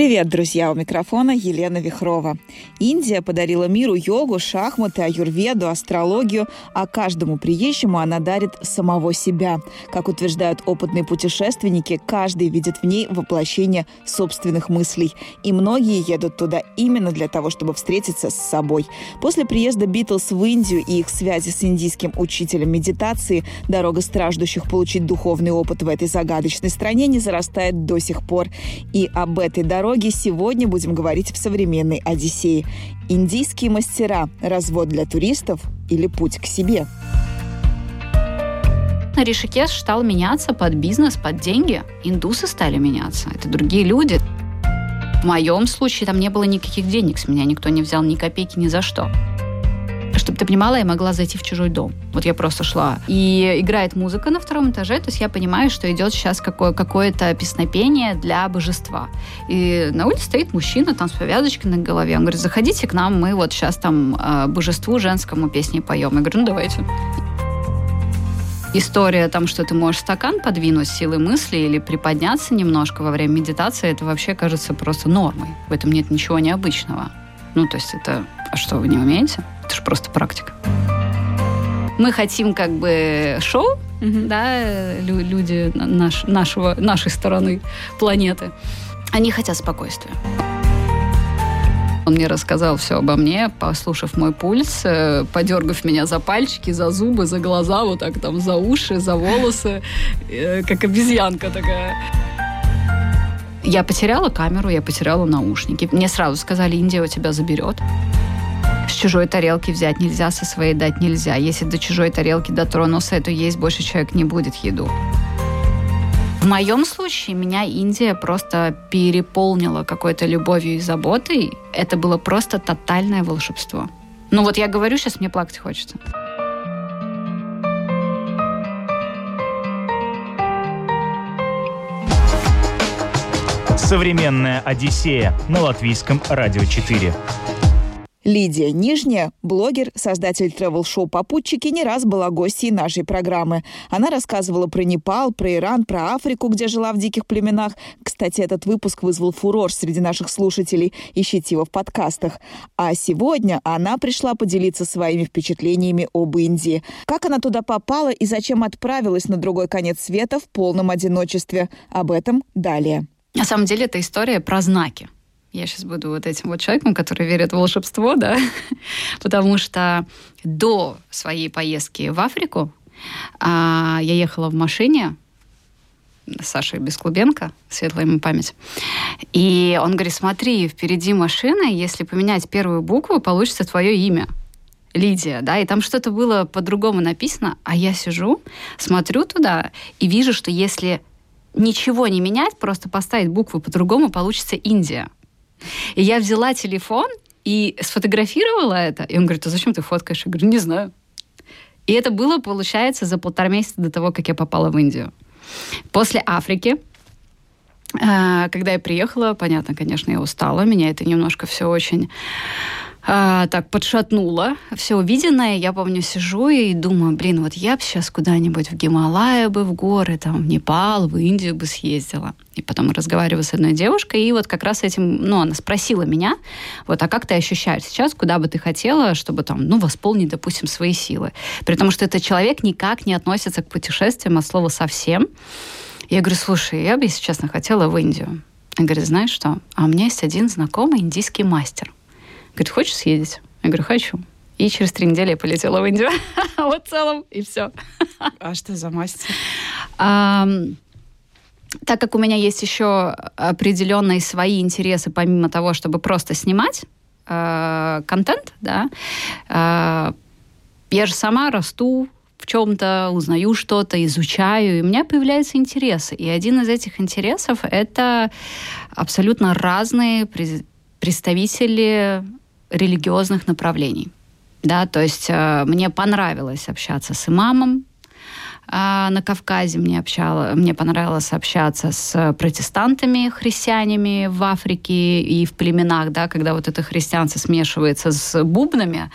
Привет, друзья! У микрофона Елена Вихрова. Индия подарила миру йогу, шахматы, аюрведу, астрологию, а каждому приезжему она дарит самого себя. Как утверждают опытные путешественники, каждый видит в ней воплощение собственных мыслей. И многие едут туда именно для того, чтобы встретиться с собой. После приезда Битлз в Индию и их связи с индийским учителем медитации, дорога страждущих получить духовный опыт в этой загадочной стране не зарастает до сих пор. И об этой дороге дороги сегодня будем говорить в современной Одиссее. Индийские мастера – развод для туристов или путь к себе? Ришикеш стал меняться под бизнес, под деньги. Индусы стали меняться. Это другие люди. В моем случае там не было никаких денег с меня. Никто не взял ни копейки ни за что. Чтобы ты понимала, я могла зайти в чужой дом. Вот я просто шла. И играет музыка на втором этаже, то есть я понимаю, что идет сейчас какое- какое-то песнопение для божества. И на улице стоит мужчина там с повязочкой на голове. Он говорит, заходите к нам, мы вот сейчас там э, божеству женскому песни поем. Я говорю, ну давайте история там, что ты можешь стакан подвинуть силой мысли или приподняться немножко во время медитации, это вообще кажется просто нормой. В этом нет ничего необычного. Ну, то есть это... А что, вы не умеете? Это же просто практика. Мы хотим как бы шоу, mm-hmm. да, люди наш, нашего, нашей стороны планеты. Они хотят спокойствия. Он мне рассказал все обо мне, послушав мой пульс, э, подергав меня за пальчики, за зубы, за глаза, вот так там, за уши, за волосы, э, как обезьянка такая. Я потеряла камеру, я потеряла наушники. Мне сразу сказали, Индия у тебя заберет. С чужой тарелки взять нельзя, со своей дать нельзя. Если до чужой тарелки дотронулся, то есть больше человек не будет еду. В моем случае меня Индия просто переполнила какой-то любовью и заботой. Это было просто тотальное волшебство. Ну вот я говорю, сейчас мне плакать хочется. Современная Одиссея на латвийском радио 4. Лидия Нижняя, блогер, создатель тревел-шоу «Попутчики», не раз была гостьей нашей программы. Она рассказывала про Непал, про Иран, про Африку, где жила в диких племенах. Кстати, этот выпуск вызвал фурор среди наших слушателей. Ищите его в подкастах. А сегодня она пришла поделиться своими впечатлениями об Индии. Как она туда попала и зачем отправилась на другой конец света в полном одиночестве. Об этом далее. На самом деле это история про знаки я сейчас буду вот этим вот человеком, который верит в волшебство, да, потому что до своей поездки в Африку а, я ехала в машине с Сашей Бесклубенко, светлая ему память. И он говорит, смотри, впереди машина, если поменять первую букву, получится твое имя. Лидия, да, и там что-то было по-другому написано, а я сижу, смотрю туда и вижу, что если ничего не менять, просто поставить буквы по-другому, получится Индия. И я взяла телефон и сфотографировала это. И он говорит, а зачем ты фоткаешь? Я говорю, не знаю. И это было, получается, за полтора месяца до того, как я попала в Индию. После Африки, э, когда я приехала, понятно, конечно, я устала, меня это немножко все очень а, так подшатнуло все увиденное. Я помню, сижу и думаю, блин, вот я бы сейчас куда-нибудь в Гималая бы, в горы, там, в Непал, в Индию бы съездила. И потом разговариваю с одной девушкой, и вот как раз этим, ну, она спросила меня, вот, а как ты ощущаешь сейчас, куда бы ты хотела, чтобы там, ну, восполнить, допустим, свои силы. При том, что этот человек никак не относится к путешествиям от слова совсем. Я говорю, слушай, я бы, если честно, хотела в Индию. Он говорит, знаешь что, а у меня есть один знакомый индийский мастер – Говорит, хочешь съездить? Я говорю, хочу. И через три недели я полетела в Индию. вот в целом, и все. а что за мастер? так как у меня есть еще определенные свои интересы, помимо того, чтобы просто снимать э, контент, да, э, я же сама расту в чем-то, узнаю что-то, изучаю, и у меня появляются интересы. И один из этих интересов — это абсолютно разные представители религиозных направлений. Да, то есть э, мне понравилось общаться с имамом, а, на Кавказе мне, общала, мне понравилось общаться с протестантами, христианами в Африке и в племенах, да, когда вот это христианство смешивается с бубнами,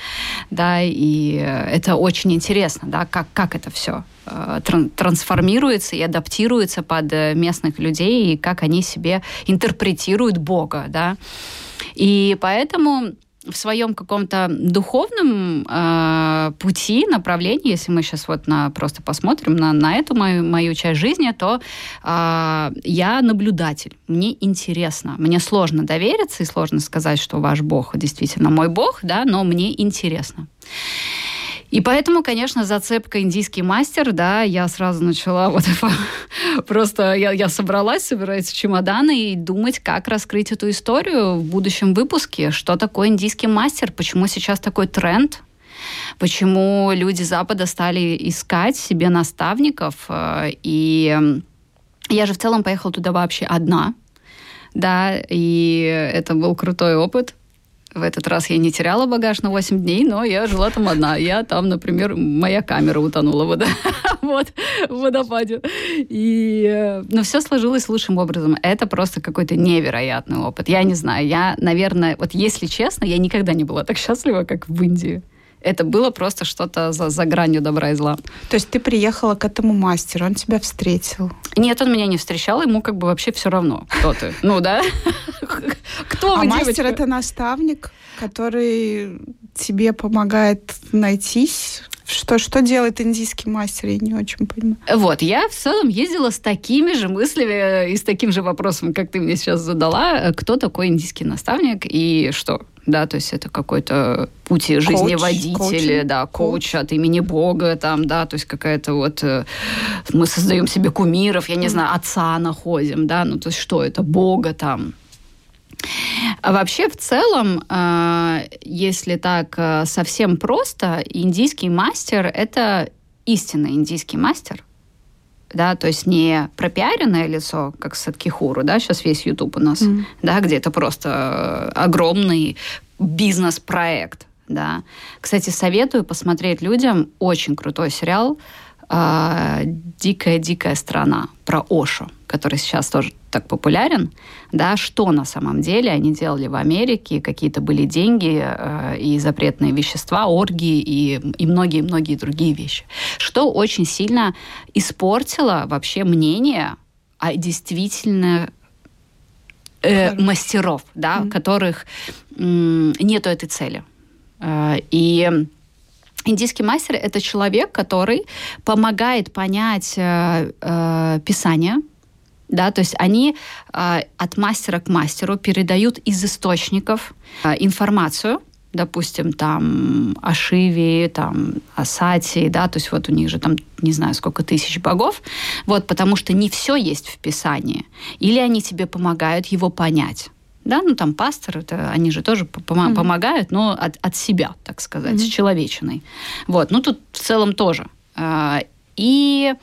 да, и это очень интересно, да, как, как это все э, трансформируется и адаптируется под местных людей, и как они себе интерпретируют Бога, да. И поэтому в своем каком-то духовном э, пути, направлении, если мы сейчас вот на, просто посмотрим на, на эту мою, мою часть жизни, то э, я наблюдатель. Мне интересно. Мне сложно довериться и сложно сказать, что ваш Бог действительно мой Бог, да, но мне интересно. И поэтому, конечно, зацепка индийский мастер, да, я сразу начала вот просто, я, я собралась, собираюсь чемоданы и думать, как раскрыть эту историю в будущем выпуске, что такое индийский мастер, почему сейчас такой тренд, почему люди Запада стали искать себе наставников, э, и я же в целом поехала туда вообще одна, да, и это был крутой опыт, в этот раз я не теряла багаж на 8 дней, но я жила там одна. Я там, например, моя камера утонула вода. вот, в водопаде. И, э, но все сложилось лучшим образом. Это просто какой-то невероятный опыт. Я не знаю, я, наверное, вот если честно, я никогда не была так счастлива, как в Индии это было просто что-то за, за гранью добра и зла. То есть ты приехала к этому мастеру, он тебя встретил? Нет, он меня не встречал, ему как бы вообще все равно, кто ты. Ну да? Кто вы, А мастер это наставник, который тебе помогает найтись что, что делает индийский мастер, я не очень понимаю. Вот, я в целом ездила с такими же мыслями и с таким же вопросом, как ты мне сейчас задала, кто такой индийский наставник и что? да, то есть это какой-то путь жизневодителя, да, коуч, коуч от имени Бога, там, да, то есть какая-то вот э, мы создаем себе кумиров, я не знаю, отца находим, да, ну то есть что это, Бога там, а вообще, в целом, э, если так э, совсем просто, индийский мастер – это истинный индийский мастер, да, то есть не пропиаренное лицо, как Садкихуру, да, сейчас весь YouTube у нас, mm. да, где это просто э, огромный бизнес-проект, да. Кстати, советую посмотреть людям очень крутой сериал «Дикая-дикая страна» про Ошу, который сейчас тоже так популярен, да, что на самом деле они делали в Америке, какие-то были деньги э, и запретные вещества, оргии и, и многие-многие другие вещи. Что очень сильно испортило вообще мнение о действительно э, мастеров, да, mm-hmm. которых э, нету этой цели. Э, и Индийский мастер это человек, который помогает понять э, э, писание, да, то есть они э, от мастера к мастеру передают из источников э, информацию, допустим, там о Шиве, там о Сати, да, то есть вот у них же там не знаю сколько тысяч богов, вот, потому что не все есть в Писании, или они тебе помогают его понять да, ну там пастор, это, они же тоже пом- mm-hmm. помогают, но от, от себя, так сказать, mm-hmm. с человечиной. Вот, ну тут в целом тоже. А, и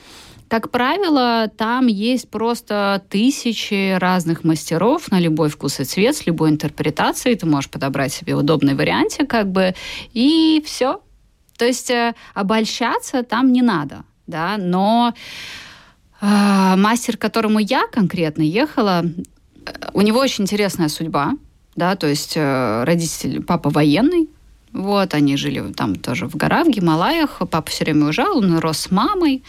как правило, там есть просто тысячи разных мастеров на любой вкус и цвет, с любой интерпретацией. Ты можешь подобрать себе удобный варианте, как бы, и все. То есть э, обольщаться там не надо, да, но э, мастер, к которому я конкретно ехала, у него очень интересная судьба, да, то есть э, родитель, папа военный, вот, они жили там тоже в горах, в Гималаях. Папа все время уезжал, он рос с мамой.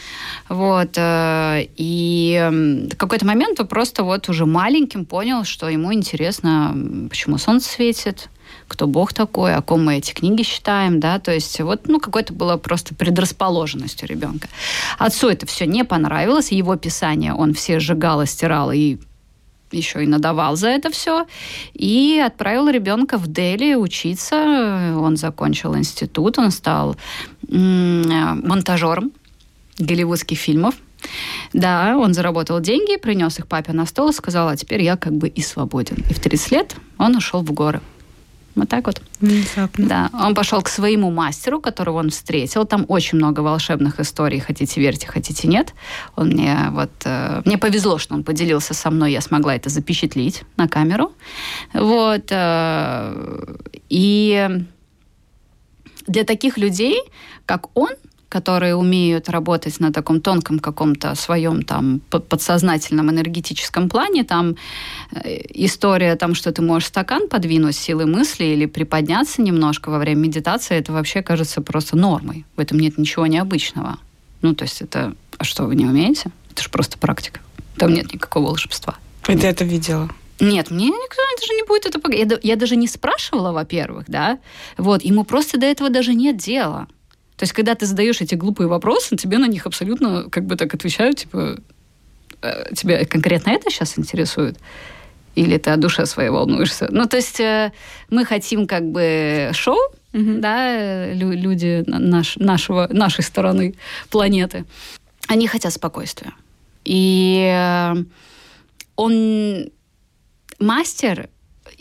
Вот, э, и в какой-то момент он просто вот уже маленьким понял, что ему интересно, почему солнце светит, кто Бог такой, о ком мы эти книги считаем, да, то есть вот, ну, какой-то было просто предрасположенность у ребенка. Отцу это все не понравилось, его писание он все сжигал и стирал, и еще и надавал за это все, и отправил ребенка в Дели учиться. Он закончил институт, он стал монтажером голливудских фильмов. Да, он заработал деньги, принес их папе на стол и сказал, а теперь я как бы и свободен. И в 30 лет он ушел в горы. Вот так вот. Внезапно. Да. Он пошел к своему мастеру, которого он встретил. Там очень много волшебных историй. Хотите верьте, хотите нет. Он мне вот... Э, мне повезло, что он поделился со мной. Я смогла это запечатлить на камеру. Вот. Э, и для таких людей, как он, которые умеют работать на таком тонком каком-то своем там подсознательном энергетическом плане, там э, история там, что ты можешь стакан подвинуть силой мысли или приподняться немножко во время медитации, это вообще кажется просто нормой. В этом нет ничего необычного. Ну, то есть это... А что, вы не умеете? Это же просто практика. Там нет никакого волшебства. И ты это видела? Нет, мне никто даже не будет это... Я, я даже не спрашивала, во-первых, да. Вот, ему просто до этого даже нет дела. То есть, когда ты задаешь эти глупые вопросы, тебе на них абсолютно как бы так отвечают, типа, «Э, тебя конкретно это сейчас интересует? Или ты о душе своей волнуешься? Ну, то есть э, мы хотим как бы шоу, mm-hmm. да, люди наш, нашего, нашей стороны планеты. Они хотят спокойствия. И э, он мастер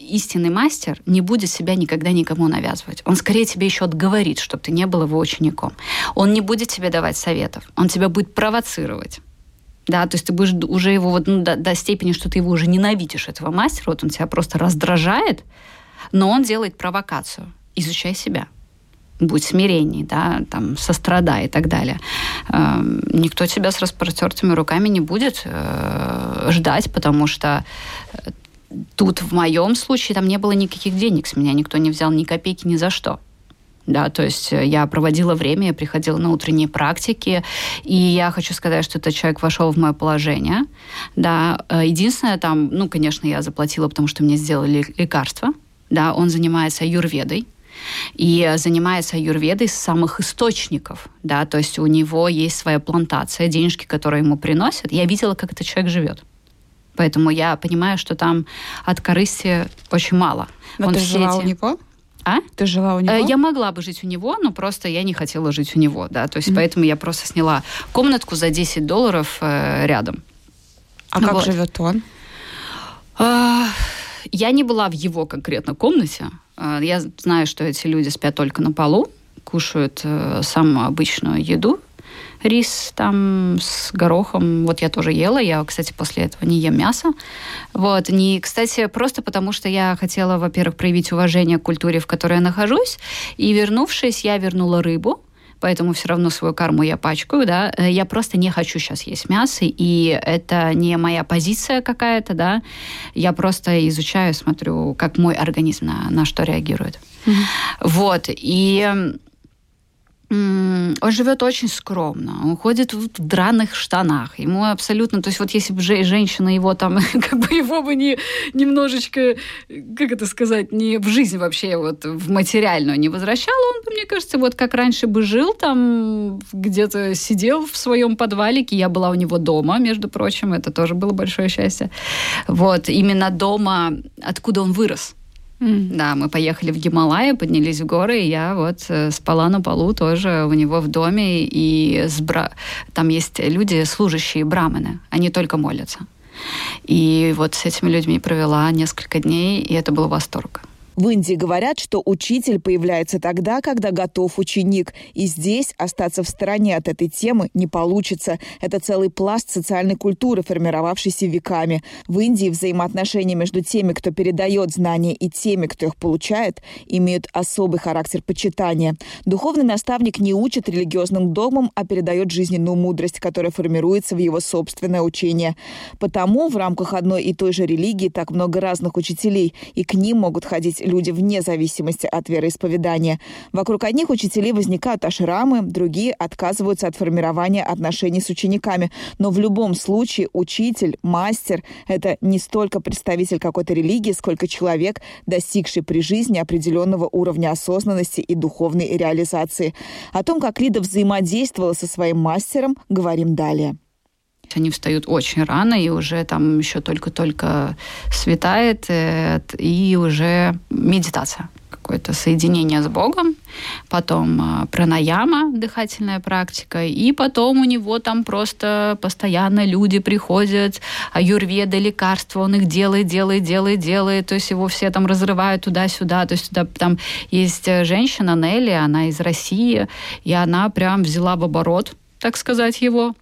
истинный мастер не будет себя никогда никому навязывать. Он скорее тебе еще отговорит, чтобы ты не был его учеником. Он не будет тебе давать советов. Он тебя будет провоцировать. Да, то есть ты будешь уже его вот, ну, до, до степени, что ты его уже ненавидишь, этого мастера, вот он тебя просто раздражает, но он делает провокацию. Изучай себя будь смиренней, да, там, сострадай и так далее. Э, никто тебя с распростертыми руками не будет э, ждать, потому что тут в моем случае там не было никаких денег с меня, никто не взял ни копейки ни за что. Да, то есть э, я проводила время, я приходила на утренние практики, и я хочу сказать, что этот человек вошел в мое положение. Да, э, единственное там, ну, конечно, я заплатила, потому что мне сделали лекарства. Да, он занимается юрведой, и занимается аюрведой с самых источников, да, то есть у него есть своя плантация, денежки, которые ему приносят. Я видела, как этот человек живет. Поэтому я понимаю, что там от корысти очень мало. Но Он ты жила эти... у него? А? Ты жила у него? Я могла бы жить у него, но просто я не хотела жить у него, да. То есть mm-hmm. поэтому я просто сняла комнатку за 10 долларов э, рядом. А вот. как живет он? А, я не была в его конкретно комнате. А, я знаю, что эти люди спят только на полу, кушают э, самую обычную еду, рис там с горохом. Вот я тоже ела. Я, кстати, после этого не ем мясо. Вот. Не, кстати, просто потому, что я хотела, во-первых, проявить уважение к культуре, в которой я нахожусь. И вернувшись, я вернула рыбу поэтому все равно свою карму я пачкаю, да, я просто не хочу сейчас есть мясо, и это не моя позиция какая-то, да, я просто изучаю, смотрю, как мой организм на, на что реагирует. Mm-hmm. Вот, и он живет очень скромно, он ходит в драных штанах, ему абсолютно, то есть вот если бы женщина его там, как бы его бы не немножечко, как это сказать, не в жизнь вообще вот в материальную не возвращала, он бы, мне кажется, вот как раньше бы жил там, где-то сидел в своем подвалике, я была у него дома, между прочим, это тоже было большое счастье, вот, именно дома, откуда он вырос, Да, мы поехали в Гималайи, поднялись в горы, и я вот э, спала на полу тоже у него в доме, и с бра... там есть люди, служащие браманы, они только молятся. И вот с этими людьми провела несколько дней, и это был восторг. В Индии говорят, что учитель появляется тогда, когда готов ученик. И здесь остаться в стороне от этой темы не получится. Это целый пласт социальной культуры, формировавшийся веками. В Индии взаимоотношения между теми, кто передает знания, и теми, кто их получает, имеют особый характер почитания. Духовный наставник не учит религиозным догмам, а передает жизненную мудрость, которая формируется в его собственное учение. Потому в рамках одной и той же религии так много разных учителей, и к ним могут ходить люди вне зависимости от вероисповедания. Вокруг одних учителей возникают ашрамы, другие отказываются от формирования отношений с учениками. Но в любом случае учитель, мастер – это не столько представитель какой-то религии, сколько человек, достигший при жизни определенного уровня осознанности и духовной реализации. О том, как Лида взаимодействовала со своим мастером, говорим далее. Они встают очень рано, и уже там еще только-только светает, э, и уже медитация какое-то соединение с Богом, потом э, пранаяма, дыхательная практика, и потом у него там просто постоянно люди приходят, аюрведа, лекарства, он их делает, делает, делает, делает, то есть его все там разрывают туда-сюда, то есть туда, там есть э, женщина Нелли, она из России, и она прям взяла в оборот, так сказать, его,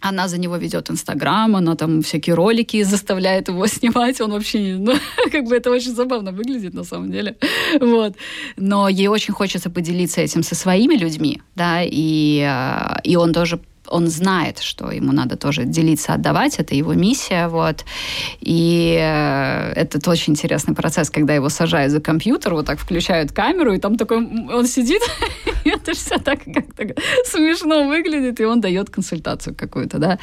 она за него ведет Инстаграм, она там всякие ролики заставляет его снимать. Он вообще, ну, как бы это очень забавно выглядит на самом деле. Вот. Но ей очень хочется поделиться этим со своими людьми, да, и, э, и он тоже он знает, что ему надо тоже делиться, отдавать, это его миссия, вот. И э, этот очень интересный процесс, когда его сажают за компьютер, вот так включают камеру, и там такой, он сидит, и это все так как-то смешно выглядит, и он дает консультацию какую-то, да.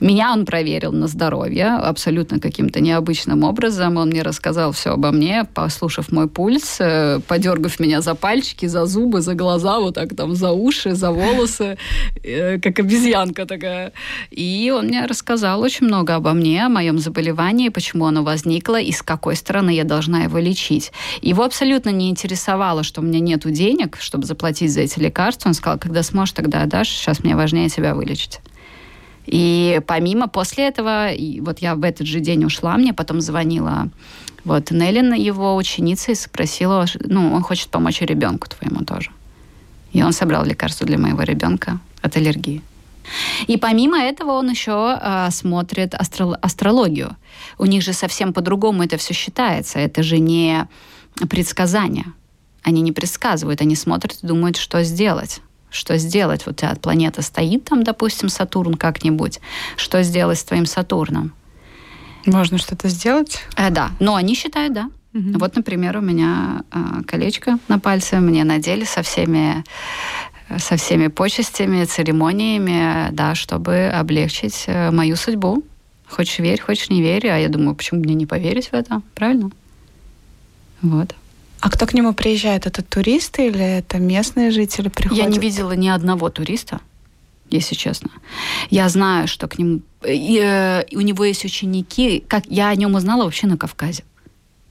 Меня он проверил на здоровье абсолютно каким-то необычным образом, он мне рассказал все обо мне, послушав мой пульс, э, подергав меня за пальчики, за зубы, за глаза, вот так там, за уши, за волосы, э, как обезьяна обезьянка такая. И он мне рассказал очень много обо мне, о моем заболевании, почему оно возникло и с какой стороны я должна его лечить. Его абсолютно не интересовало, что у меня нет денег, чтобы заплатить за эти лекарства. Он сказал, когда сможешь, тогда отдашь, сейчас мне важнее тебя вылечить. И помимо после этого, вот я в этот же день ушла, мне потом звонила вот Неллин, его ученица, и спросила, ну, он хочет помочь ребенку твоему тоже. И он собрал лекарство для моего ребенка от аллергии. И помимо этого он еще э, смотрит астро- астрологию. У них же совсем по-другому это все считается. Это же не предсказания. Они не предсказывают, они смотрят и думают, что сделать что сделать. Вот у тебя планета стоит там, допустим, Сатурн как-нибудь. Что сделать с твоим Сатурном? Можно что-то сделать? Э, да, но они считают, да. Угу. Вот, например, у меня э, колечко на пальце мне надели со всеми со всеми почестями, церемониями, да, чтобы облегчить э, мою судьбу. Хочешь верь, хочешь не верь. А я думаю, почему мне не поверить в это? Правильно? Вот. А кто к нему приезжает? Это туристы или это местные жители приходят? Я не видела ни одного туриста, если честно. Я знаю, что к нему... И, э, у него есть ученики. Как я о нем узнала вообще на Кавказе.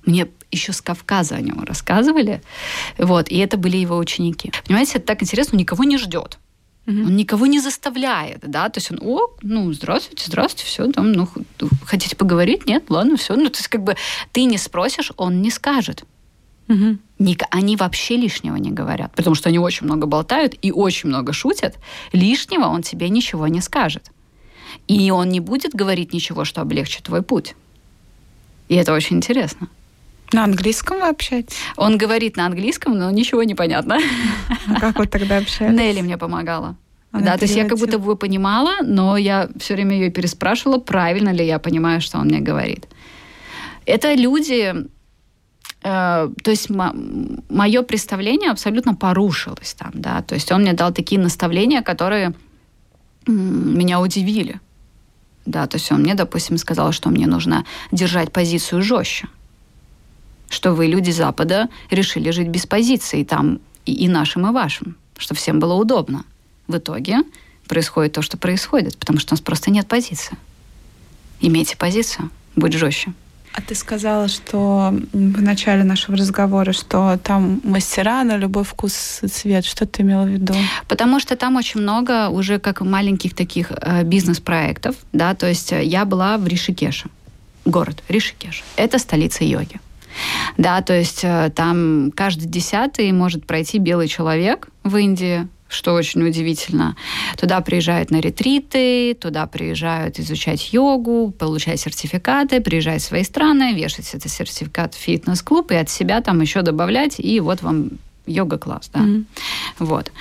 Мне еще с Кавказа о нем рассказывали. Вот, и это были его ученики. Понимаете, это так интересно, он никого не ждет. Угу. Он никого не заставляет, да, то есть он, о, ну, здравствуйте, здравствуйте, все, там, ну, хотите поговорить? Нет, ладно, все. Ну, то есть, как бы, ты не спросишь, он не скажет. Угу. Они вообще лишнего не говорят, потому что они очень много болтают и очень много шутят. Лишнего он тебе ничего не скажет. И он не будет говорить ничего, что облегчит твой путь. И это очень интересно. На английском вы общаетесь? Он говорит на английском, но ничего не понятно. А как вы тогда общаетесь? Нелли мне помогала. Она да, то есть я как будто бы понимала, но я все время ее переспрашивала, правильно ли я понимаю, что он мне говорит. Это люди, э, то есть мое представление абсолютно порушилось там, да, то есть он мне дал такие наставления, которые меня удивили. Да, то есть он мне, допустим, сказал, что мне нужно держать позицию жестче что вы, люди Запада, решили жить без позиции там и, и нашим, и вашим, что всем было удобно. В итоге происходит то, что происходит, потому что у нас просто нет позиции. Имейте позицию, будь жестче. А ты сказала, что в начале нашего разговора, что там мастера на любой вкус и цвет. Что ты имела в виду? Потому что там очень много уже как маленьких таких э, бизнес-проектов, да, то есть э, я была в Ришикеше, город Ришикеш. Это столица йоги. Да, то есть э, там каждый десятый может пройти белый человек в Индии, что очень удивительно. Туда приезжают на ретриты, туда приезжают изучать йогу, получать сертификаты, приезжать в свои страны, вешать этот сертификат в фитнес-клуб и от себя там еще добавлять, и вот вам йога-класс, да. Mm-hmm. Вот.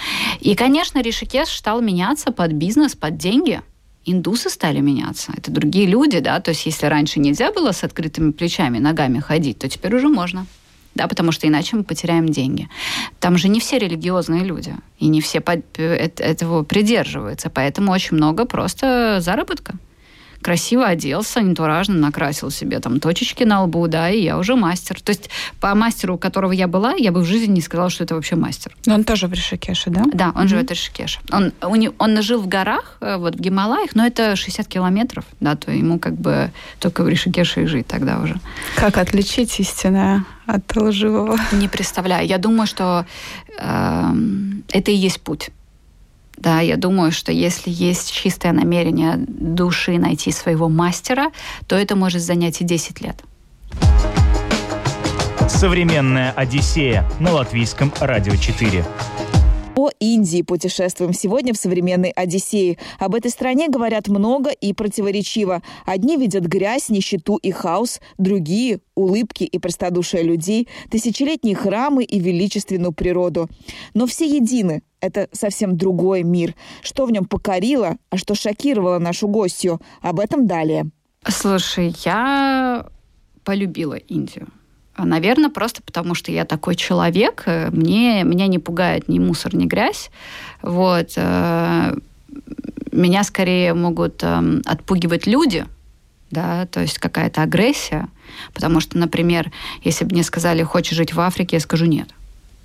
И, конечно, Ришикеш стал меняться под бизнес, под деньги – индусы стали меняться. Это другие люди, да, то есть если раньше нельзя было с открытыми плечами, ногами ходить, то теперь уже можно. Да, потому что иначе мы потеряем деньги. Там же не все религиозные люди, и не все этого придерживаются, поэтому очень много просто заработка красиво оделся, антуражно накрасил себе там точечки на лбу, да, и я уже мастер. То есть по мастеру, у которого я была, я бы в жизни не сказала, что это вообще мастер. Но он тоже в Ришикеше, да? Да, он mm-hmm. живет в Ришикеше. Он, он, он жил в горах, э, вот в Гималаях, но это 60 километров, да, то ему как бы только в Ришикеше и жить тогда уже. Как отличить истинное от лживого? Не представляю. Я думаю, что э, это и есть путь. Да, я думаю, что если есть чистое намерение души найти своего мастера, то это может занять и 10 лет. Современная Одиссея на латвийском радио 4. По Индии путешествуем сегодня в современной Одиссее. Об этой стране говорят много и противоречиво. Одни видят грязь, нищету и хаос, другие – улыбки и простодушие людей, тысячелетние храмы и величественную природу. Но все едины. Это совсем другой мир. Что в нем покорило, а что шокировало нашу гостью? Об этом далее. Слушай, я полюбила Индию. Наверное, просто потому что я такой человек. Э, мне, меня не пугает ни мусор, ни грязь. Вот. Э, меня скорее могут эм, отпугивать люди, да, то есть какая-то агрессия. Потому что, например, если бы мне сказали, хочешь жить в Африке, я скажу нет.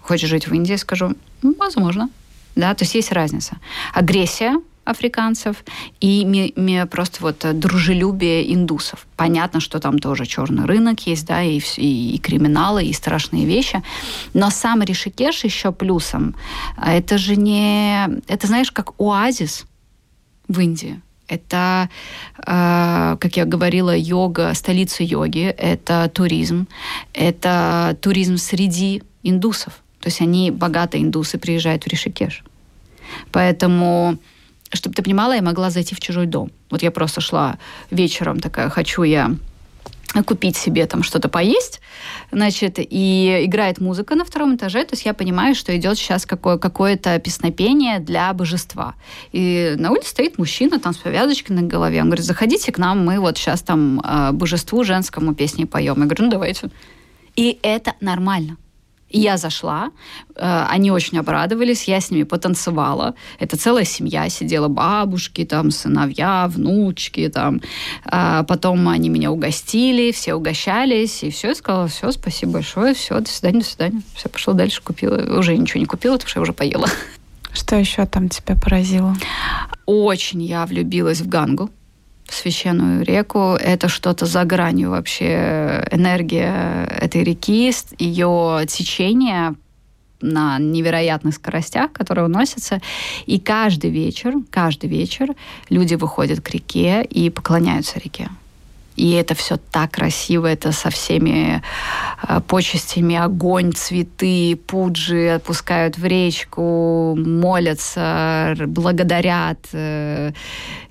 Хочешь жить в Индии, я скажу, возможно. Да, то есть есть разница. Агрессия африканцев и ми, ми, просто вот э, дружелюбие индусов. Понятно, что там тоже черный рынок есть, да, и, и, и криминалы, и страшные вещи. Но сам Ришикеш еще плюсом. А это же не... Это, знаешь, как оазис в Индии. Это, э, как я говорила, йога, столица йоги, это туризм, это туризм среди индусов. То есть они, богатые индусы, приезжают в Ришикеш. Поэтому чтобы ты понимала, я могла зайти в чужой дом. Вот я просто шла вечером такая, хочу я купить себе там что-то поесть, значит, и играет музыка на втором этаже, то есть я понимаю, что идет сейчас какое- какое-то песнопение для божества. И на улице стоит мужчина там с повязочкой на голове, он говорит, заходите к нам, мы вот сейчас там э, божеству женскому песни поем. Я говорю, ну давайте. И это нормально. И я зашла, э, они очень обрадовались, я с ними потанцевала. Это целая семья сидела, бабушки, там, сыновья, внучки, там. А потом они меня угостили, все угощались, и все, я сказала, все, спасибо большое, все, до свидания, до свидания. Все, пошла дальше, купила. Уже ничего не купила, потому что я уже поела. Что еще там тебя поразило? Очень я влюбилась в Гангу священную реку. Это что-то за гранью вообще энергия этой реки, ее течение на невероятных скоростях, которые уносятся. И каждый вечер, каждый вечер люди выходят к реке и поклоняются реке. И это все так красиво, это со всеми э, почестями, огонь, цветы, пуджи отпускают в речку, молятся, благодарят. Э.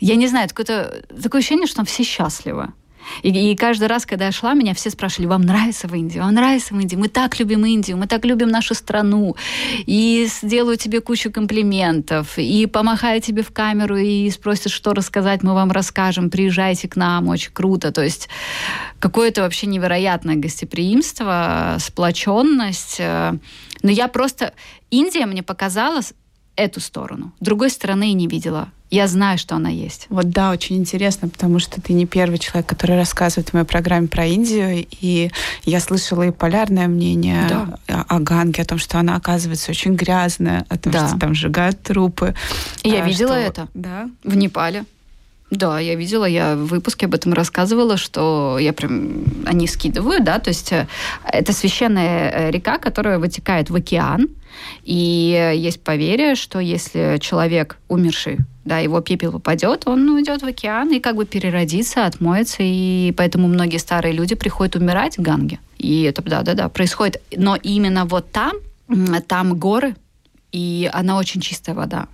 Я не знаю, такое, ощущение, что там все счастливы. И, и каждый раз, когда я шла, меня все спрашивали, вам нравится в Индии? Вам нравится в Индии? Мы так любим Индию, мы так любим нашу страну. И сделаю тебе кучу комплиментов, и помахаю тебе в камеру, и спросят, что рассказать, мы вам расскажем, приезжайте к нам, очень круто. То есть какое-то вообще невероятное гостеприимство, сплоченность. Но я просто... Индия мне показалась эту сторону. Другой стороны и не видела. Я знаю, что она есть. Вот да, очень интересно, потому что ты не первый человек, который рассказывает в моей программе про Индию, и я слышала и полярное мнение да. о Ганге, о том, что она оказывается очень грязная, о том, да. что там сжигают трупы. И я а, видела что... это да? в Непале. Да, я видела, я в выпуске об этом рассказывала, что я прям, они скидывают, да, то есть э, это священная э, река, которая вытекает в океан, и есть поверье, что если человек умерший, да, его пепел попадет, он уйдет в океан и как бы переродится, отмоется, и поэтому многие старые люди приходят умирать в Ганге. И это, да-да-да, происходит. Но именно вот там, там горы, и она очень чистая вода.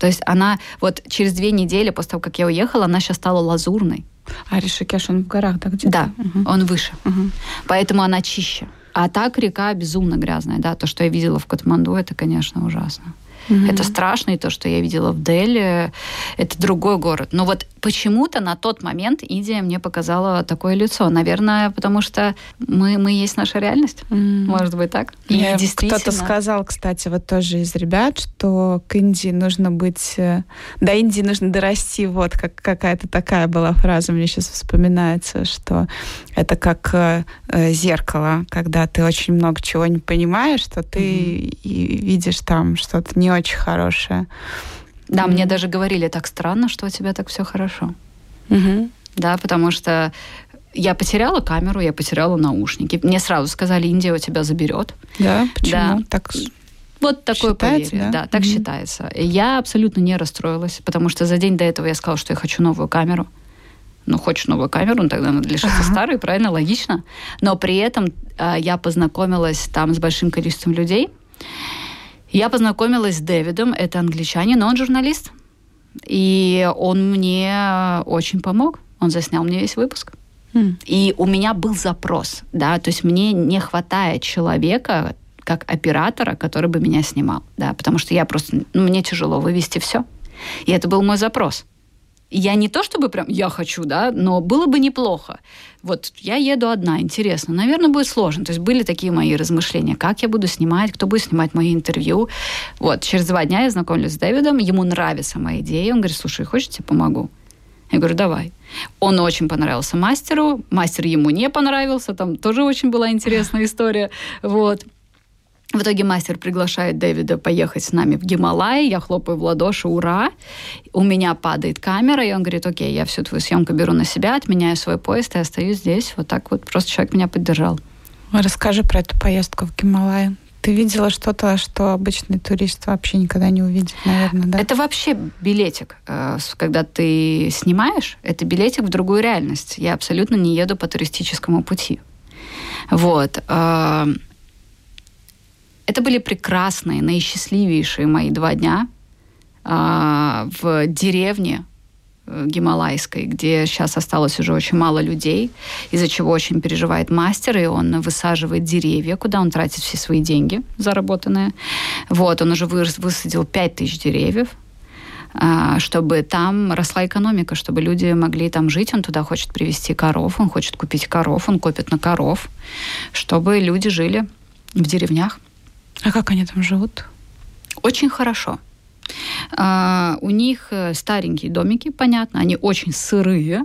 То есть она вот через две недели после того, как я уехала, она сейчас стала лазурной. А Ришикеш, он в горах, да, где-то? Да, угу. он выше. Угу. Поэтому она чище. А так река безумно грязная, да. То, что я видела в Катманду, это, конечно, ужасно. Mm-hmm. Это страшно, и то, что я видела в Дели, это другой город. Но вот почему-то на тот момент Индия мне показала такое лицо. Наверное, потому что мы, мы есть наша реальность. Mm. Может быть так. И Мне действительно... Кто-то сказал, кстати, вот тоже из ребят, что к Индии нужно быть... Э, до Индии нужно дорасти. Вот как, какая-то такая была фраза, мне сейчас вспоминается, что это как э, э зеркало, когда ты очень много чего не понимаешь, что ты mm-hmm. и видишь там что-то не очень хорошее. Да, mm-hmm. мне даже говорили, так странно, что у тебя так все хорошо. Mm-hmm. Да, потому что я потеряла камеру, я потеряла наушники. Мне сразу сказали, Индия у тебя заберет. Да, почему? Да. Так вот такое считается, поверье, да, да так mm-hmm. считается. Я абсолютно не расстроилась, потому что за день до этого я сказала, что я хочу новую камеру. Ну, хочешь новую камеру, ну, тогда надо лишиться ага. старой, правильно, логично. Но при этом э, я познакомилась там с большим количеством людей, Я познакомилась с Дэвидом, это англичанин, но он журналист. И он мне очень помог. Он заснял мне весь выпуск. Mm. И у меня был запрос, да, то есть мне не хватает человека, как оператора, который бы меня снимал, да, потому что я просто, ну, мне тяжело вывести все. И это был мой запрос. Я не то чтобы прям я хочу, да, но было бы неплохо. Вот я еду одна, интересно. Наверное, будет сложно. То есть были такие мои размышления, как я буду снимать, кто будет снимать мои интервью. Вот, через два дня я знакомлюсь с Дэвидом, ему нравится моя идея. Он говорит, слушай, хочешь, я помогу? Я говорю, давай. Он очень понравился мастеру, мастер ему не понравился, там тоже очень была интересная история. Вот. В итоге мастер приглашает Дэвида поехать с нами в Гималай. Я хлопаю в ладоши, ура. У меня падает камера, и он говорит, окей, я всю твою съемку беру на себя, отменяю свой поезд и остаюсь здесь. Вот так вот просто человек меня поддержал. Расскажи про эту поездку в Гималай. Ты видела что-то, что обычный турист вообще никогда не увидит, наверное, да? Это вообще билетик. Э, когда ты снимаешь, это билетик в другую реальность. Я абсолютно не еду по туристическому пути. Вот. Это были прекрасные, наисчастливейшие мои два дня а, в деревне э, гималайской, где сейчас осталось уже очень мало людей, из-за чего очень переживает мастер, и он высаживает деревья, куда он тратит все свои деньги заработанные. Вот, он уже высадил 5 тысяч деревьев, а, чтобы там росла экономика, чтобы люди могли там жить. Он туда хочет привезти коров, он хочет купить коров, он копит на коров, чтобы люди жили в деревнях. А как они там живут? Очень хорошо. А, у них э, старенькие домики, понятно, они очень сырые.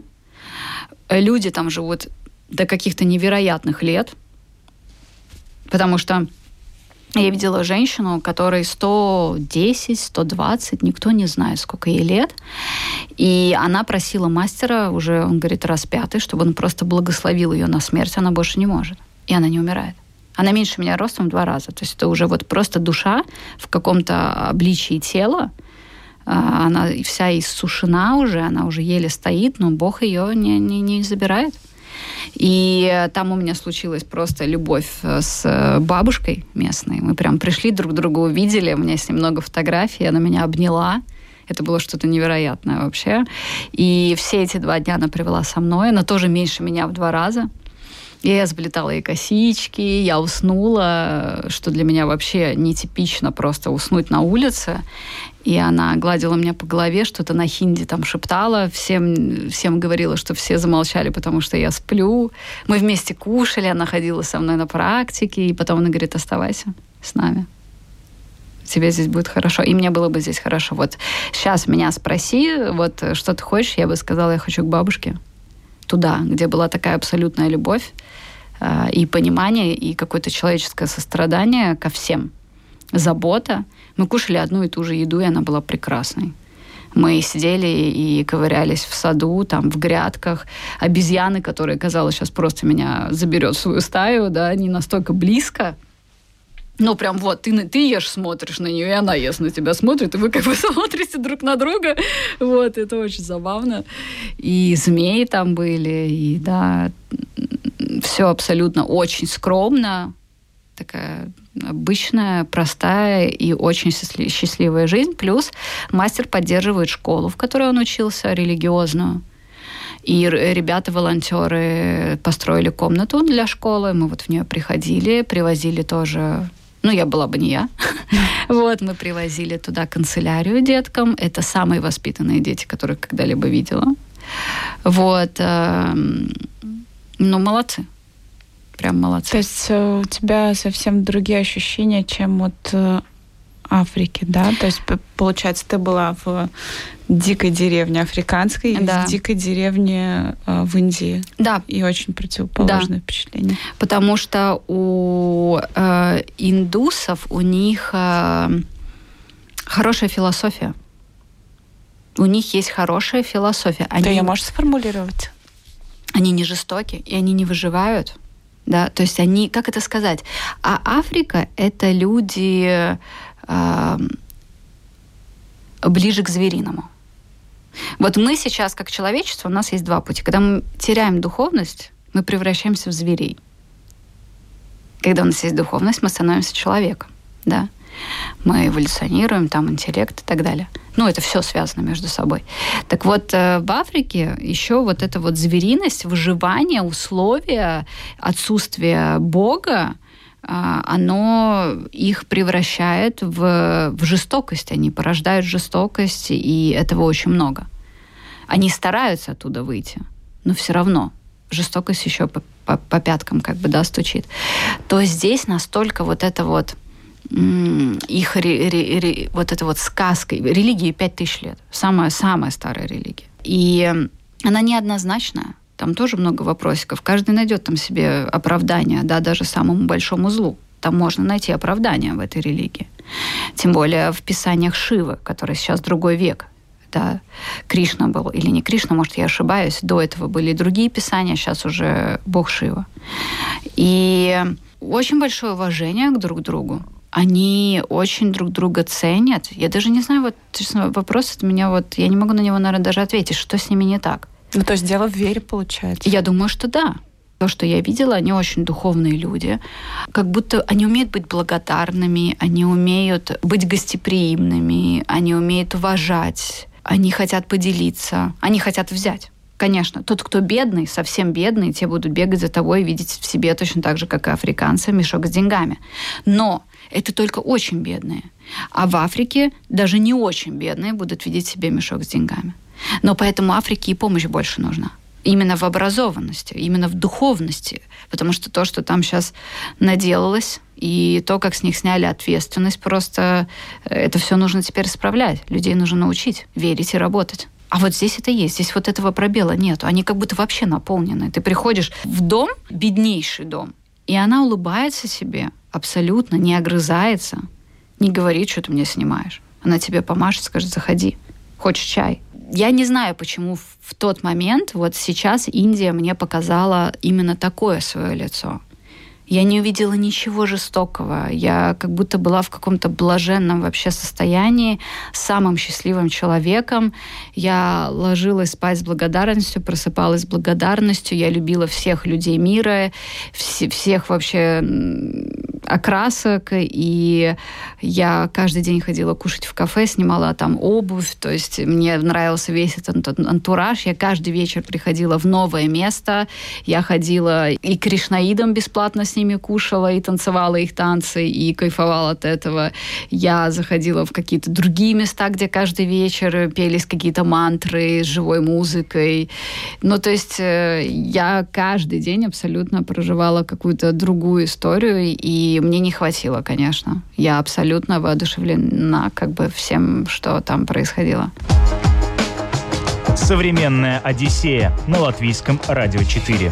Люди там живут до каких-то невероятных лет, потому что я видела женщину, которой 110, 120, никто не знает, сколько ей лет. И она просила мастера, уже, он говорит, раз пятый, чтобы он просто благословил ее на смерть, она больше не может. И она не умирает. Она меньше меня ростом в два раза. То есть это уже вот просто душа в каком-то обличии тела. А, она вся иссушена уже, она уже еле стоит, но Бог ее не, не, не забирает. И там у меня случилась просто любовь э, с бабушкой местной. Мы прям пришли друг друга, увидели. У меня с ней много фотографий. Она меня обняла. Это было что-то невероятное вообще. И все эти два дня она провела со мной. Она тоже меньше меня в два раза. Я сплетала ей косички, я уснула, что для меня вообще нетипично просто уснуть на улице. И она гладила меня по голове, что-то на хинди там шептала, всем, всем говорила, что все замолчали, потому что я сплю. Мы вместе кушали, она ходила со мной на практике, и потом она говорит, оставайся с нами тебе здесь будет хорошо, и мне было бы здесь хорошо. Вот сейчас меня спроси, вот что ты хочешь, я бы сказала, я хочу к бабушке туда, где была такая абсолютная любовь и понимание, и какое-то человеческое сострадание ко всем, забота. Мы кушали одну и ту же еду, и она была прекрасной. Мы сидели и ковырялись в саду, там, в грядках. Обезьяны, которые, казалось, сейчас просто меня заберет в свою стаю, да, они настолько близко, ну, прям вот, ты, ты ешь, смотришь на нее, и она ест на тебя, смотрит, и вы как бы смотрите друг на друга. Вот, это очень забавно. И змеи там были, и да, все абсолютно очень скромно. Такая обычная, простая и очень счастливая жизнь. Плюс мастер поддерживает школу, в которой он учился, религиозную. И ребята-волонтеры построили комнату для школы. Мы вот в нее приходили, привозили тоже ну, я была бы не я. Вот, мы привозили туда канцелярию деткам. Это самые воспитанные дети, которых когда-либо видела. Вот. Ну, молодцы. Прям молодцы. То есть э, у тебя совсем другие ощущения, чем вот э, Африки, да? То есть, получается, ты была в дикой деревне африканской да. и в дикой деревне э, в Индии. Да. И очень противоположное да. впечатление. Потому что у э, индусов у них э, хорошая философия. У них есть хорошая философия. Они, Ты ее можешь сформулировать? Они не жестоки, и они не выживают. Да, то есть они, как это сказать? А Африка — это люди э, ближе к звериному. Вот мы сейчас, как человечество, у нас есть два пути. Когда мы теряем духовность, мы превращаемся в зверей. Когда у нас есть духовность, мы становимся человеком. Да? Мы эволюционируем, там интеллект и так далее. Ну, это все связано между собой. Так вот, э, в Африке еще вот эта вот звериность, выживание, условия, отсутствие Бога, а, оно их превращает в, в жестокость. Они порождают жестокость, и этого очень много. Они стараются оттуда выйти, но все равно жестокость еще по, по, по пяткам как бы, да, стучит. То здесь настолько вот это вот их ре, ре, ре, вот это вот сказкой, религии пять тысяч лет, самая, самая старая религия. И она неоднозначная, там тоже много вопросиков. Каждый найдет там себе оправдание, да, даже самому большому злу. Там можно найти оправдание в этой религии. Тем более в писаниях Шивы, который сейчас другой век. Да, Кришна был, или не Кришна, может, я ошибаюсь. До этого были другие писания, сейчас уже Бог Шива. И очень большое уважение к друг другу они очень друг друга ценят. Я даже не знаю, вот честно, вопрос от меня вот, я не могу на него, наверное, даже ответить, что с ними не так. Ну, то есть дело в вере, получается. Я думаю, что да. То, что я видела, они очень духовные люди. Как будто они умеют быть благодарными, они умеют быть гостеприимными, они умеют уважать, они хотят поделиться, они хотят взять. Конечно, тот, кто бедный, совсем бедный, те будут бегать за тобой и видеть в себе точно так же, как и африканцы, мешок с деньгами. Но это только очень бедные. А в Африке даже не очень бедные будут видеть себе мешок с деньгами. Но поэтому Африке и помощь больше нужна. Именно в образованности, именно в духовности. Потому что то, что там сейчас наделалось, и то, как с них сняли ответственность, просто э, это все нужно теперь исправлять. Людей нужно научить верить и работать. А вот здесь это есть, здесь вот этого пробела нет. Они как будто вообще наполнены. Ты приходишь в дом, беднейший дом, и она улыбается себе абсолютно, не огрызается, не говорит, что ты мне снимаешь. Она тебе помашет, скажет, заходи. Хочешь чай? Я не знаю, почему в тот момент, вот сейчас Индия мне показала именно такое свое лицо. Я не увидела ничего жестокого. Я как будто была в каком-то блаженном вообще состоянии, самым счастливым человеком. Я ложилась спать с благодарностью, просыпалась с благодарностью. Я любила всех людей мира, вс- всех вообще окрасок, и я каждый день ходила кушать в кафе, снимала там обувь, то есть мне нравился весь этот антураж. Я каждый вечер приходила в новое место, я ходила и кришнаидам бесплатно с ними кушала, и танцевала их танцы, и кайфовала от этого. Я заходила в какие-то другие места, где каждый вечер пелись какие-то мантры с живой музыкой. Ну, то есть э, я каждый день абсолютно проживала какую-то другую историю, и мне не хватило, конечно. Я абсолютно воодушевлена как бы всем, что там происходило. Современная Одиссея на латвийском радио 4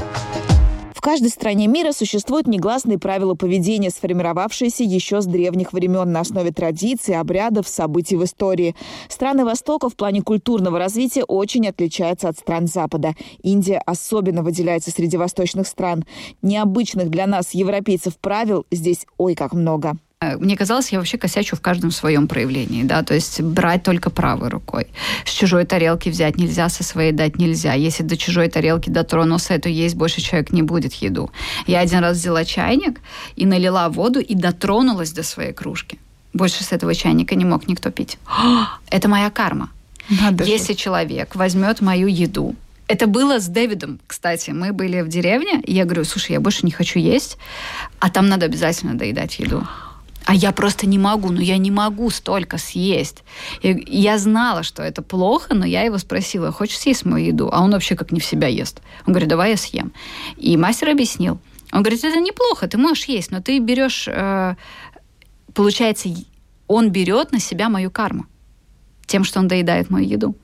каждой стране мира существуют негласные правила поведения, сформировавшиеся еще с древних времен на основе традиций, обрядов, событий в истории. Страны Востока в плане культурного развития очень отличаются от стран Запада. Индия особенно выделяется среди восточных стран. Необычных для нас, европейцев, правил здесь ой как много. Э, мне казалось, я вообще косячу в каждом своем проявлении, да, то есть брать только правой рукой. С чужой тарелки взять нельзя, со своей дать нельзя. Если до чужой тарелки дотронулся, то есть больше человек не будет еду. Я один раз взяла чайник и налила воду и дотронулась до своей кружки. Больше с этого чайника не мог никто пить. Это моя карма. Надо Если же. человек возьмет мою еду, это было с Дэвидом, кстати. Мы были в деревне, и я говорю, слушай, я больше не хочу есть, а там надо обязательно доедать еду. А я просто не могу, ну я не могу столько съесть. И я знала, что это плохо, но я его спросила, хочешь съесть мою еду? А он вообще как не в себя ест. Он говорит, давай я съем. И мастер объяснил. Он говорит, это неплохо, ты можешь есть, но ты берешь, э, получается, он берет на себя мою карму тем, что он доедает мою еду.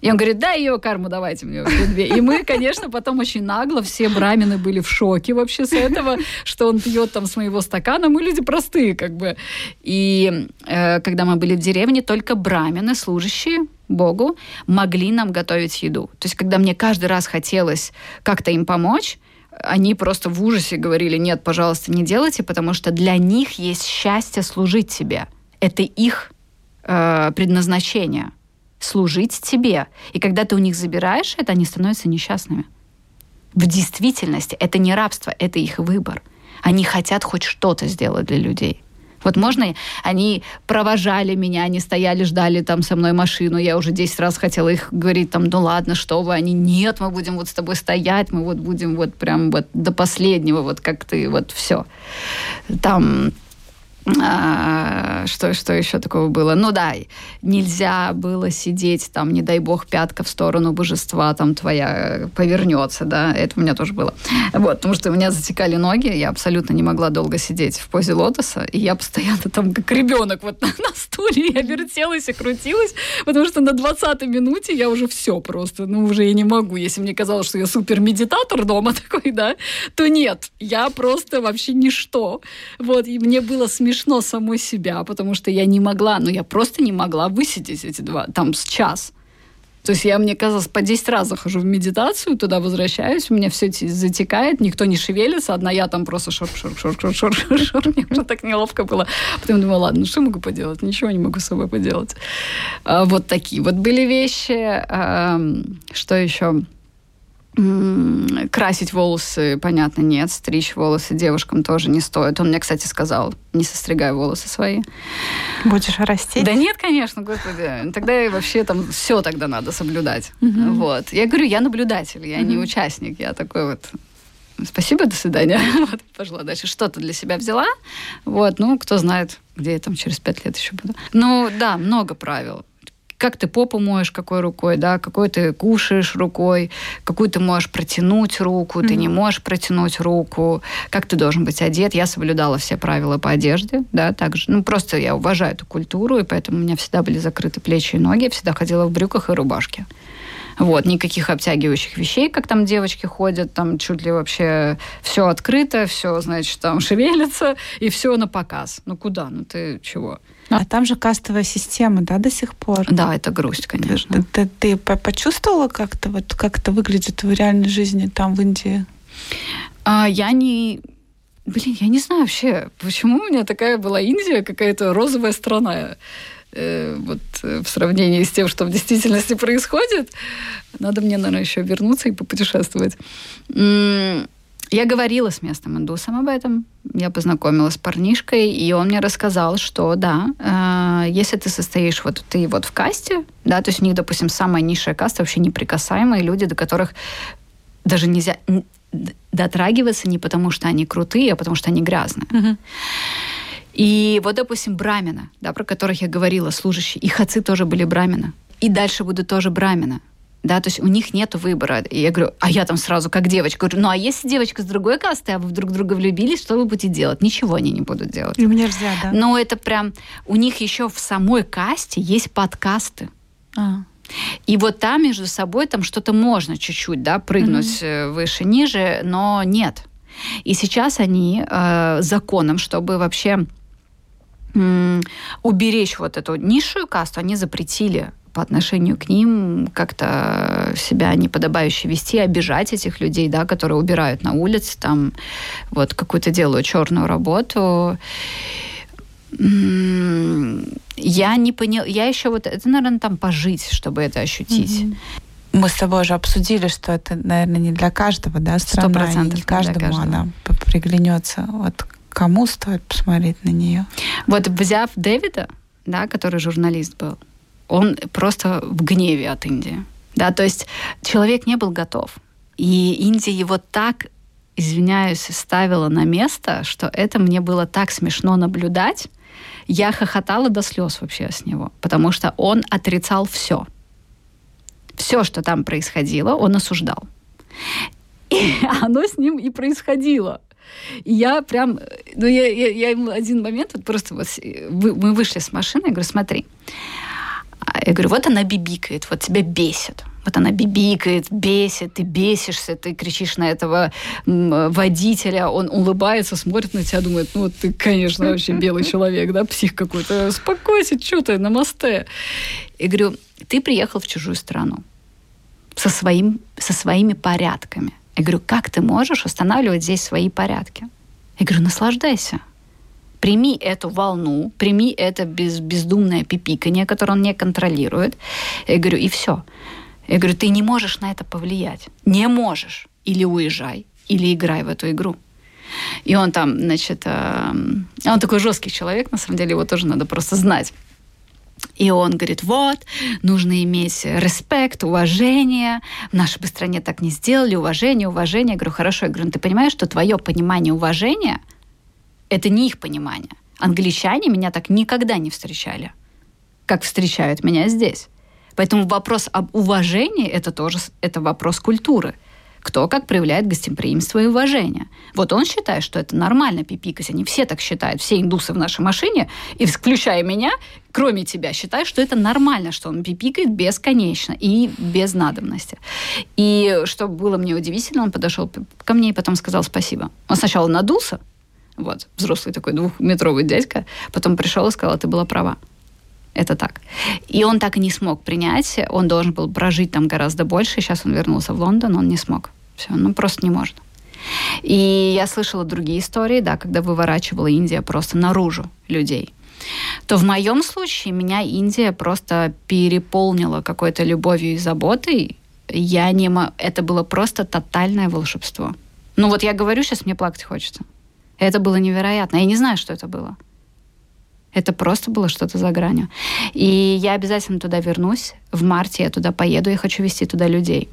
И он говорит, да, ее карму давайте мне две. И мы, конечно, потом очень нагло, все брамины были в шоке вообще с этого, что он пьет там с моего стакана. Мы люди простые, как бы. И э, когда мы были в деревне, только брамины, служащие Богу, могли нам готовить еду. То есть, когда мне каждый раз хотелось как-то им помочь, они просто в ужасе говорили, нет, пожалуйста, не делайте, потому что для них есть счастье служить тебе. Это их э, предназначение служить тебе. И когда ты у них забираешь это, они становятся несчастными. В действительности это не рабство, это их выбор. Они хотят хоть что-то сделать для людей. Вот можно, они провожали меня, они стояли, ждали там со мной машину, я уже 10 раз хотела их говорить там, ну ладно, что вы, они, нет, мы будем вот с тобой стоять, мы вот будем вот прям вот до последнего, вот как ты, вот все. Там а, что, что еще такого было? Ну да, нельзя было сидеть там, не дай бог, пятка в сторону божества там твоя повернется, да, это у меня тоже было. Вот, потому что у меня затекали ноги, я абсолютно не могла долго сидеть в позе лотоса, и я постоянно там как ребенок вот на, на стуле, я вертелась и крутилась, потому что на 20 минуте я уже все просто, ну уже я не могу. Если мне казалось, что я супер медитатор дома такой, да, то нет, я просто вообще ничто. Вот, и мне было смешно смешно самой себя, потому что я не могла, ну я просто не могла высидеть эти два, там с час. То есть я, мне казалось, по 10 раз захожу в медитацию, туда возвращаюсь, у меня все затекает, никто не шевелится, одна я там просто шор шор шор шор шор шор шор мне уже так неловко было. Потом думаю, ладно, что могу поделать? Ничего не могу с собой поделать. А, вот такие вот были вещи. А, что еще? Красить волосы, понятно, нет. Стричь волосы девушкам тоже не стоит. Он мне, кстати, сказал, не состригай волосы свои. Будешь растить? Да нет, конечно, господи. Тогда и вообще там все тогда надо соблюдать. Угу. Вот. Я говорю, я наблюдатель, я угу. не участник. Я такой вот спасибо, до свидания. Вот, пошла дальше. Что-то для себя взяла. Вот, ну, кто знает, где я там через пять лет еще буду. Ну, да, много правил как ты попу моешь какой рукой, да, какой ты кушаешь рукой, какую ты можешь протянуть руку, mm-hmm. ты не можешь протянуть руку, как ты должен быть одет. Я соблюдала все правила по одежде, да, также. Ну, просто я уважаю эту культуру, и поэтому у меня всегда были закрыты плечи и ноги, я всегда ходила в брюках и рубашке. Вот, никаких обтягивающих вещей, как там девочки ходят, там чуть ли вообще все открыто, все, значит, там шевелится, и все на показ. Ну куда? Ну ты чего? А там же кастовая система, да, до сих пор? Да, это грусть, конечно. Ты, ты, ты почувствовала как-то, вот как это выглядит в реальной жизни там, в Индии? А, я не... Блин, я не знаю вообще, почему у меня такая была Индия, какая-то розовая страна. Э, вот э, в сравнении с тем, что в действительности происходит. Надо мне, наверное, еще вернуться и попутешествовать. Я говорила с местным индусом об этом. Я познакомилась с парнишкой, и он мне рассказал, что да, э, если ты состоишь вот ты вот в касте, да, то есть у них, допустим, самая низшая каста вообще неприкасаемые люди, до которых даже нельзя дотрагиваться не потому, что они крутые, а потому что они грязные. И вот, допустим, брамина, да, про которых я говорила, служащие, их отцы тоже были брамина. И дальше будут тоже брамина да, то есть у них нет выбора. И я говорю, а я там сразу как девочка говорю, ну а если девочка с другой касты, а вы друг друга влюбились, что вы будете делать? Ничего они не будут делать. Им нельзя, да. Но это прям, у них еще в самой касте есть подкасты. А. И вот там между собой там что-то можно чуть-чуть, да, прыгнуть mm-hmm. выше, ниже, но нет. И сейчас они э, законом, чтобы вообще уберечь вот эту низшую касту, они запретили по отношению к ним как-то себя неподобающе вести, обижать этих людей, да, которые убирают на улице, там вот какую-то делают черную работу. Я не поняла, я еще вот, это, наверное, там пожить, чтобы это ощутить. Mm-hmm. Мы с тобой уже обсудили, что это, наверное, не для каждого, да, страна, и не каждому каждого. она приглянется. Вот кому стоит посмотреть на нее? Вот взяв Дэвида, да, который журналист был, он просто в гневе от Индии. Да, то есть человек не был готов. И Индия его так, извиняюсь, ставила на место, что это мне было так смешно наблюдать. Я хохотала до слез вообще с него, потому что он отрицал все. Все, что там происходило, он осуждал. И оно с ним и происходило. И я прям, ну я, я, я ему один момент, вот просто вот мы вышли с машины, я говорю, смотри, я говорю, вот она бибикает, вот тебя бесит. Вот она бибикает, бесит, ты бесишься, ты кричишь на этого водителя, он улыбается, смотрит на тебя, думает, ну вот ты, конечно, вообще белый человек, да, псих какой-то, успокойся, что ты, на мосте. Я говорю, ты приехал в чужую страну со, своим, со своими порядками. Я говорю, как ты можешь устанавливать здесь свои порядки? Я говорю, наслаждайся. Прими эту волну, прими это без, бездумное пипикание, которое он не контролирует. Я говорю, и все. Я говорю, ты не можешь на это повлиять. Не можешь. Или уезжай, или играй в эту игру. И он там, значит, э, он такой жесткий человек, на самом деле его тоже надо просто знать. И он говорит, вот, нужно иметь респект, уважение. В нашей стране так не сделали, уважение, уважение. Я говорю, хорошо. Я говорю, ну, ты понимаешь, что твое понимание уважения – это не их понимание. Англичане меня так никогда не встречали, как встречают меня здесь. Поэтому вопрос об уважении – это тоже это вопрос культуры – кто как проявляет гостеприимство и уважение. Вот он считает, что это нормально пипикать. Они все так считают. Все индусы в нашей машине, и включая меня, кроме тебя, считают, что это нормально, что он пипикает бесконечно и без надобности. И что было мне удивительно, он подошел ко мне и потом сказал спасибо. Он сначала надулся, вот, взрослый такой двухметровый дядька, потом пришел и сказал, ты была права. Это так. И он так и не смог принять. Он должен был прожить там гораздо больше. Сейчас он вернулся в Лондон, он не смог. Все, ну просто не может. И я слышала другие истории, да, когда выворачивала Индия просто наружу людей то в моем случае меня Индия просто переполнила какой-то любовью и заботой. Я не... Это было просто тотальное волшебство. Ну вот я говорю, сейчас мне плакать хочется. Это было невероятно. Я не знаю, что это было. Это просто было что-то за гранью. И я обязательно туда вернусь. В марте я туда поеду. Я хочу вести туда людей.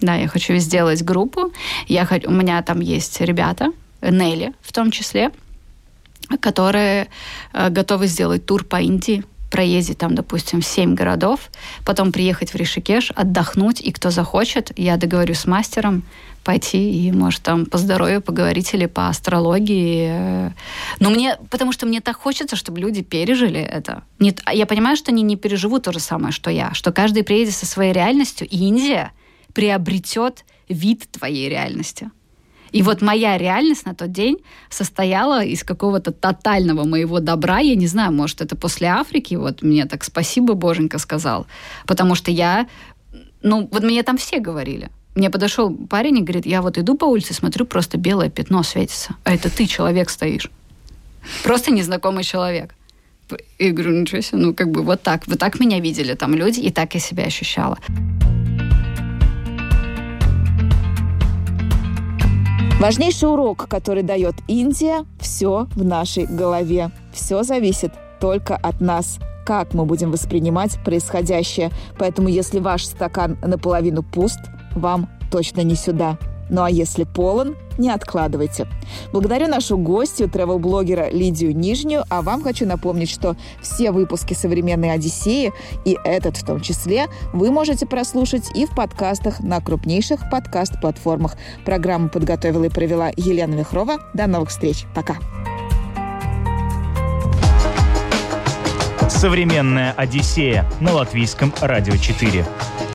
Да, я хочу сделать группу. Я хочу, у меня там есть ребята, Нелли в том числе, которые э, готовы сделать тур по Индии, проездить там, допустим, 7 городов, потом приехать в Ришикеш, отдохнуть, и кто захочет, я договорюсь с мастером, пойти и, может, там по здоровью поговорить или по астрологии. Но мне, потому что мне так хочется, чтобы люди пережили это. Не, я понимаю, что они не переживут то же самое, что я, что каждый приедет со своей реальностью, и Индия приобретет вид твоей реальности. И вот моя реальность на тот день состояла из какого-то тотального моего добра. Я не знаю, может, это после Африки. Вот мне так спасибо, Боженька, сказал. Потому что я... Ну, вот мне там все говорили. Мне подошел парень и говорит, я вот иду по улице, смотрю, просто белое пятно светится. А это ты, человек, стоишь. Просто незнакомый человек. И говорю, ничего себе, ну как бы вот так. Вот так меня видели там люди, и так я себя ощущала. Важнейший урок, который дает Индия, все в нашей голове. Все зависит только от нас как мы будем воспринимать происходящее. Поэтому если ваш стакан наполовину пуст, вам точно не сюда. Ну а если полон, не откладывайте. Благодарю нашу гостью, travel-блогера Лидию Нижнюю, а вам хочу напомнить, что все выпуски «Современной Одиссеи» и этот в том числе вы можете прослушать и в подкастах на крупнейших подкаст-платформах. Программу подготовила и провела Елена Вихрова. До новых встреч. Пока. «Современная Одиссея» на Латвийском радио 4.